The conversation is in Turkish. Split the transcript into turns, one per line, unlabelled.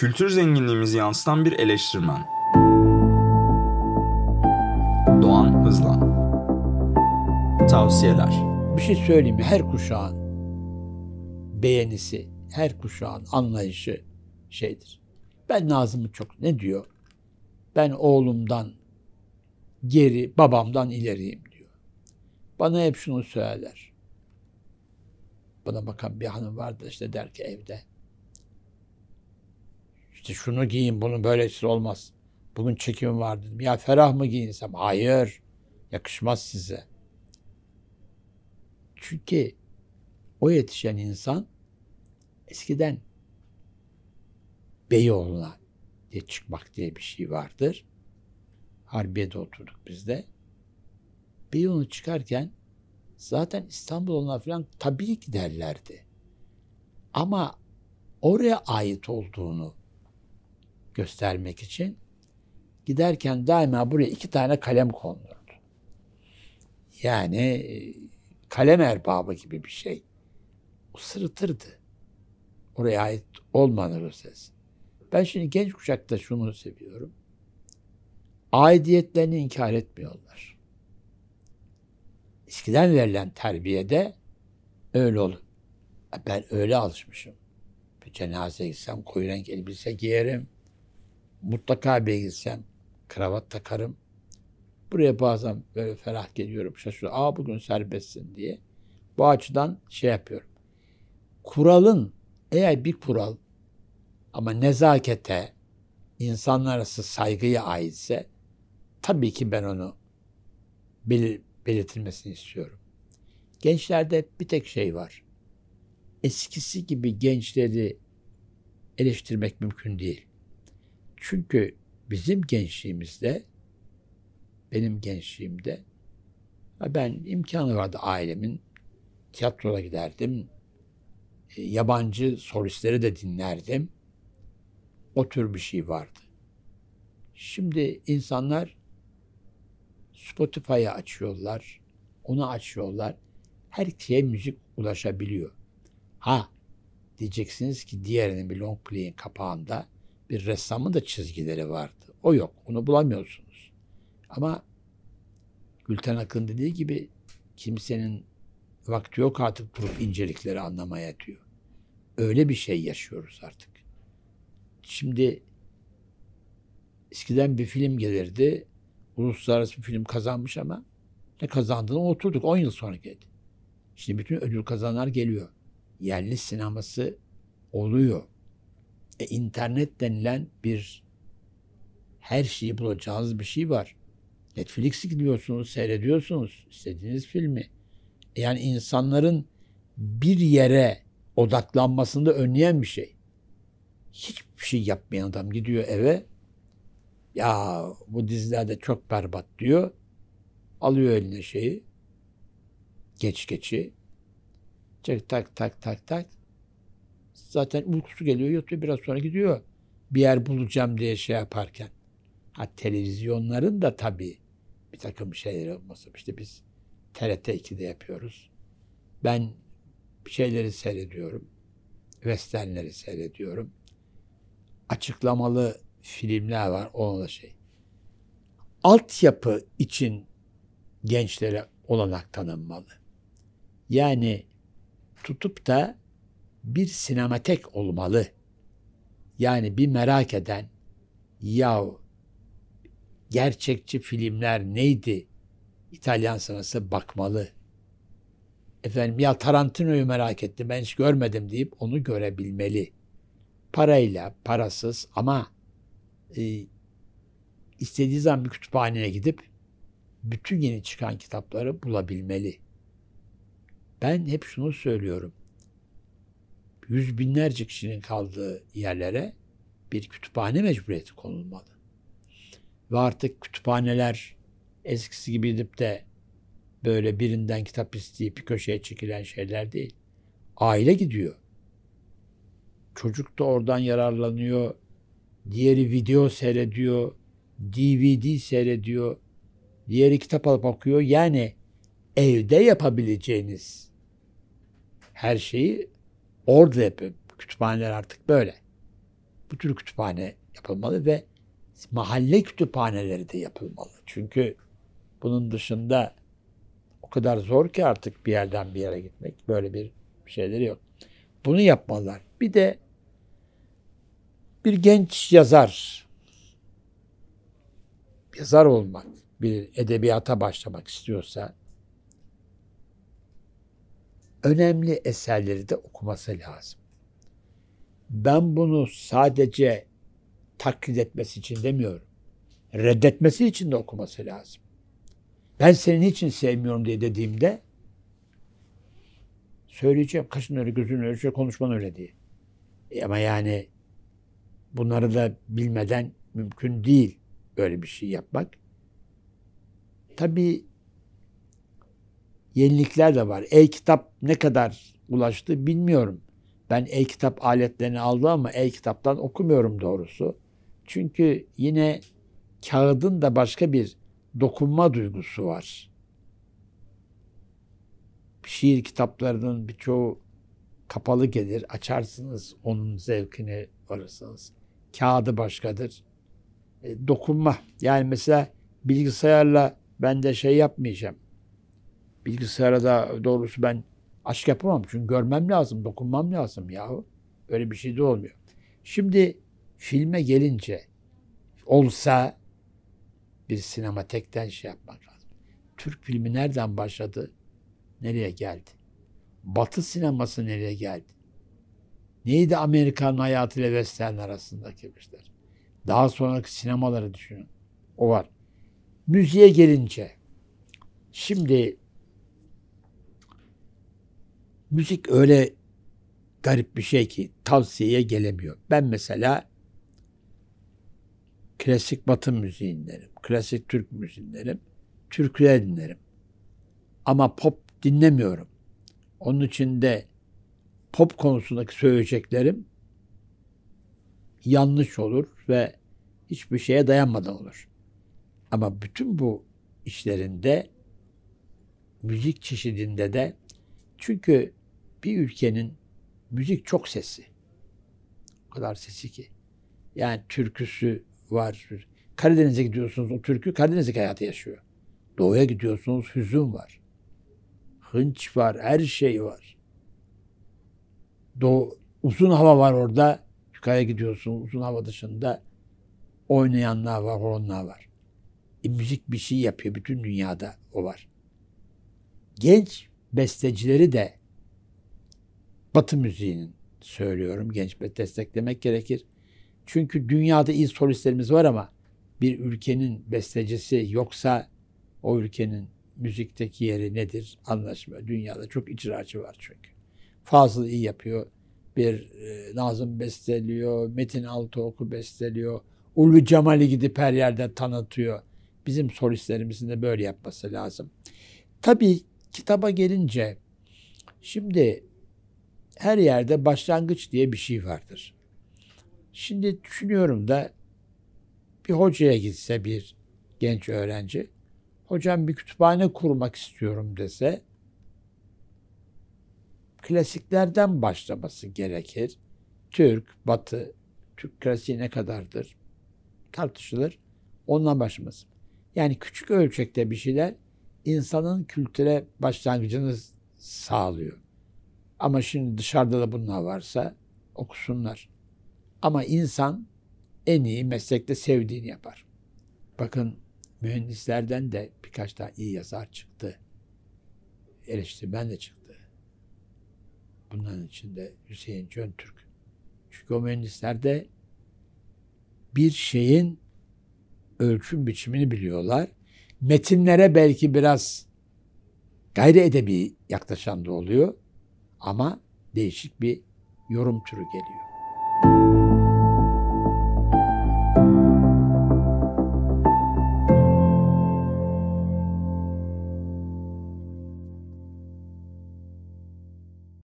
Kültür zenginliğimizi yansıtan bir eleştirmen. Doğan Hızlan Tavsiyeler
Bir şey söyleyeyim mi? Her kuşağın beğenisi, her kuşağın anlayışı şeydir. Ben Nazım'ı çok ne diyor? Ben oğlumdan geri, babamdan ileriyim diyor. Bana hep şunu söyler. Bana bakan bir hanım vardı işte der ki evde. İşte şunu giyin, bunun böylesi olmaz. Bugün çekim var dedim. Ya ferah mı giyinsem? Hayır. Yakışmaz size. Çünkü o yetişen insan eskiden Beyoğlu'na diye çıkmak diye bir şey vardır. Harbiye'de oturduk biz de. Beyoğlu'na çıkarken zaten İstanbul'una falan tabii ki derlerdi. Ama oraya ait olduğunu göstermek için giderken daima buraya iki tane kalem konulurdu. Yani e, kalem erbabı gibi bir şey. O sırıtırdı. Oraya ait olmanır o ses. Ben şimdi genç kuşakta şunu seviyorum. Aidiyetlerini inkar etmiyorlar. Eskiden verilen terbiyede öyle olur. Ben öyle alışmışım. Bir cenazeye gitsem koyu renk elbise giyerim. Mutlaka bir gitsem kravat takarım. Buraya bazen böyle ferah geliyorum şaşırıyorum. Aa bugün serbestsin diye. Bu açıdan şey yapıyorum. Kuralın eğer bir kural ama nezakete, insanlar arası saygıya aitse tabii ki ben onu belir belirtilmesini istiyorum. Gençlerde bir tek şey var. Eskisi gibi gençleri eleştirmek mümkün değil. Çünkü bizim gençliğimizde, benim gençliğimde ben imkanı vardı ailemin. Tiyatroya giderdim. E, yabancı solistleri de dinlerdim. O tür bir şey vardı. Şimdi insanlar Spotify'ı açıyorlar. Onu açıyorlar. Her şeye müzik ulaşabiliyor. Ha diyeceksiniz ki diğerinin bir long play'in kapağında bir ressamın da çizgileri vardı. O yok. Onu bulamıyorsunuz. Ama Gülten Akın dediği gibi kimsenin vakti yok artık durup incelikleri anlamaya diyor. Öyle bir şey yaşıyoruz artık. Şimdi eskiden bir film gelirdi. Uluslararası bir film kazanmış ama ne kazandığını oturduk. 10 yıl sonra geldi. Şimdi bütün ödül kazananlar geliyor. Yerli sineması oluyor. E, internet denilen bir her şeyi bulacağınız bir şey var. Netflix'i gidiyorsunuz, seyrediyorsunuz istediğiniz filmi. E, yani insanların bir yere odaklanmasını da önleyen bir şey. Hiçbir şey yapmayan adam gidiyor eve. Ya bu dizilerde çok berbat diyor. Alıyor eline şeyi. Geç geçi. Çek tak tak tak tak. Zaten uykusu geliyor yatıyor biraz sonra gidiyor. Bir yer bulacağım diye şey yaparken. Ha televizyonların da tabii bir takım şeyler olması. İşte biz TRT 2'de yapıyoruz. Ben şeyleri seyrediyorum. Westernleri seyrediyorum. Açıklamalı filmler var. Ona da şey. Altyapı için gençlere olanak tanınmalı. Yani tutup da bir sinematek olmalı. Yani bir merak eden ya gerçekçi filmler neydi? İtalyan sineması bakmalı. Efendim ya Tarantino'yu merak ettim ben hiç görmedim deyip onu görebilmeli. Parayla, parasız ama e, istediği zaman bir kütüphaneye gidip bütün yeni çıkan kitapları bulabilmeli. Ben hep şunu söylüyorum. Yüz binlerce kişinin kaldığı yerlere bir kütüphane mecburiyeti konulmalı. Ve artık kütüphaneler eskisi gibi gidip de böyle birinden kitap isteyip bir köşeye çekilen şeyler değil. Aile gidiyor. Çocuk da oradan yararlanıyor. Diğeri video seyrediyor. DVD seyrediyor. Diğeri kitap alıp okuyor. Yani evde yapabileceğiniz her şeyi orada yapıyor. Kütüphaneler artık böyle. Bu tür kütüphane yapılmalı ve mahalle kütüphaneleri de yapılmalı. Çünkü bunun dışında o kadar zor ki artık bir yerden bir yere gitmek. Böyle bir şeyleri yok. Bunu yapmalılar. Bir de bir genç yazar yazar olmak, bir edebiyata başlamak istiyorsa önemli eserleri de okuması lazım. Ben bunu sadece taklit etmesi için demiyorum. Reddetmesi için de okuması lazım. Ben senin için sevmiyorum diye dediğimde söyleyeceğim. Kaşın öyle, gözün öyle, şey, konuşman öyle diye. E ama yani bunları da bilmeden mümkün değil böyle bir şey yapmak. Tabii yenilikler de var. E-kitap ne kadar ulaştı bilmiyorum. Ben e-kitap aletlerini aldım ama e-kitaptan okumuyorum doğrusu. Çünkü yine kağıdın da başka bir dokunma duygusu var. Şiir kitaplarının birçoğu kapalı gelir. Açarsınız onun zevkini varırsınız. Kağıdı başkadır. E, dokunma. Yani mesela bilgisayarla ben de şey yapmayacağım. Bilgisayara da doğrusu ben aşk yapamam. Çünkü görmem lazım, dokunmam lazım yahu. Öyle bir şey de olmuyor. Şimdi filme gelince olsa bir sinematekten şey yapmak lazım. Türk filmi nereden başladı? Nereye geldi? Batı sineması nereye geldi? Neydi Amerikan hayatı ile Western arasındaki işler? Daha sonraki sinemaları düşünün. O var. Müziğe gelince şimdi müzik öyle garip bir şey ki tavsiyeye gelemiyor. Ben mesela klasik batı müziği dinlerim. Klasik Türk müziği dinlerim. Türküler dinlerim. Ama pop dinlemiyorum. Onun için de pop konusundaki söyleyeceklerim yanlış olur ve hiçbir şeye dayanmadan olur. Ama bütün bu işlerinde müzik çeşidinde de çünkü bir ülkenin müzik çok sesi. O kadar sesi ki. Yani türküsü var. Karadeniz'e gidiyorsunuz o türkü Karadeniz'deki hayatı yaşıyor. Doğuya gidiyorsunuz hüzün var. Hınç var, her şey var. Doğu, uzun hava var orada. Yukarıya gidiyorsun uzun hava dışında oynayanlar var, horonlar var. E, müzik bir şey yapıyor. Bütün dünyada o var. Genç bestecileri de Batı müziğinin söylüyorum. Genç ve desteklemek gerekir. Çünkü dünyada iyi solistlerimiz var ama bir ülkenin bestecisi yoksa o ülkenin müzikteki yeri nedir anlaşmıyor. Dünyada çok icracı var çünkü. Fazıl iyi yapıyor. Bir e, Nazım besteliyor, Metin Altıoku besteliyor. Ulvi Cemal'i gidip her yerde tanıtıyor. Bizim solistlerimizin de böyle yapması lazım. Tabii kitaba gelince şimdi her yerde başlangıç diye bir şey vardır. Şimdi düşünüyorum da bir hocaya gitse bir genç öğrenci, hocam bir kütüphane kurmak istiyorum dese, klasiklerden başlaması gerekir. Türk, Batı, Türk klasiği ne kadardır tartışılır. Ondan başlaması. Yani küçük ölçekte bir şeyler insanın kültüre başlangıcını sağlıyor. Ama şimdi dışarıda da bunlar varsa okusunlar. Ama insan en iyi meslekte sevdiğini yapar. Bakın mühendislerden de birkaç tane iyi yazar çıktı. Eleştirmen de çıktı. Bunların içinde Hüseyin Cöntürk. Çünkü o mühendislerde bir şeyin ölçüm biçimini biliyorlar. Metinlere belki biraz gayri edebi yaklaşan da oluyor. Ama değişik bir yorum türü geliyor.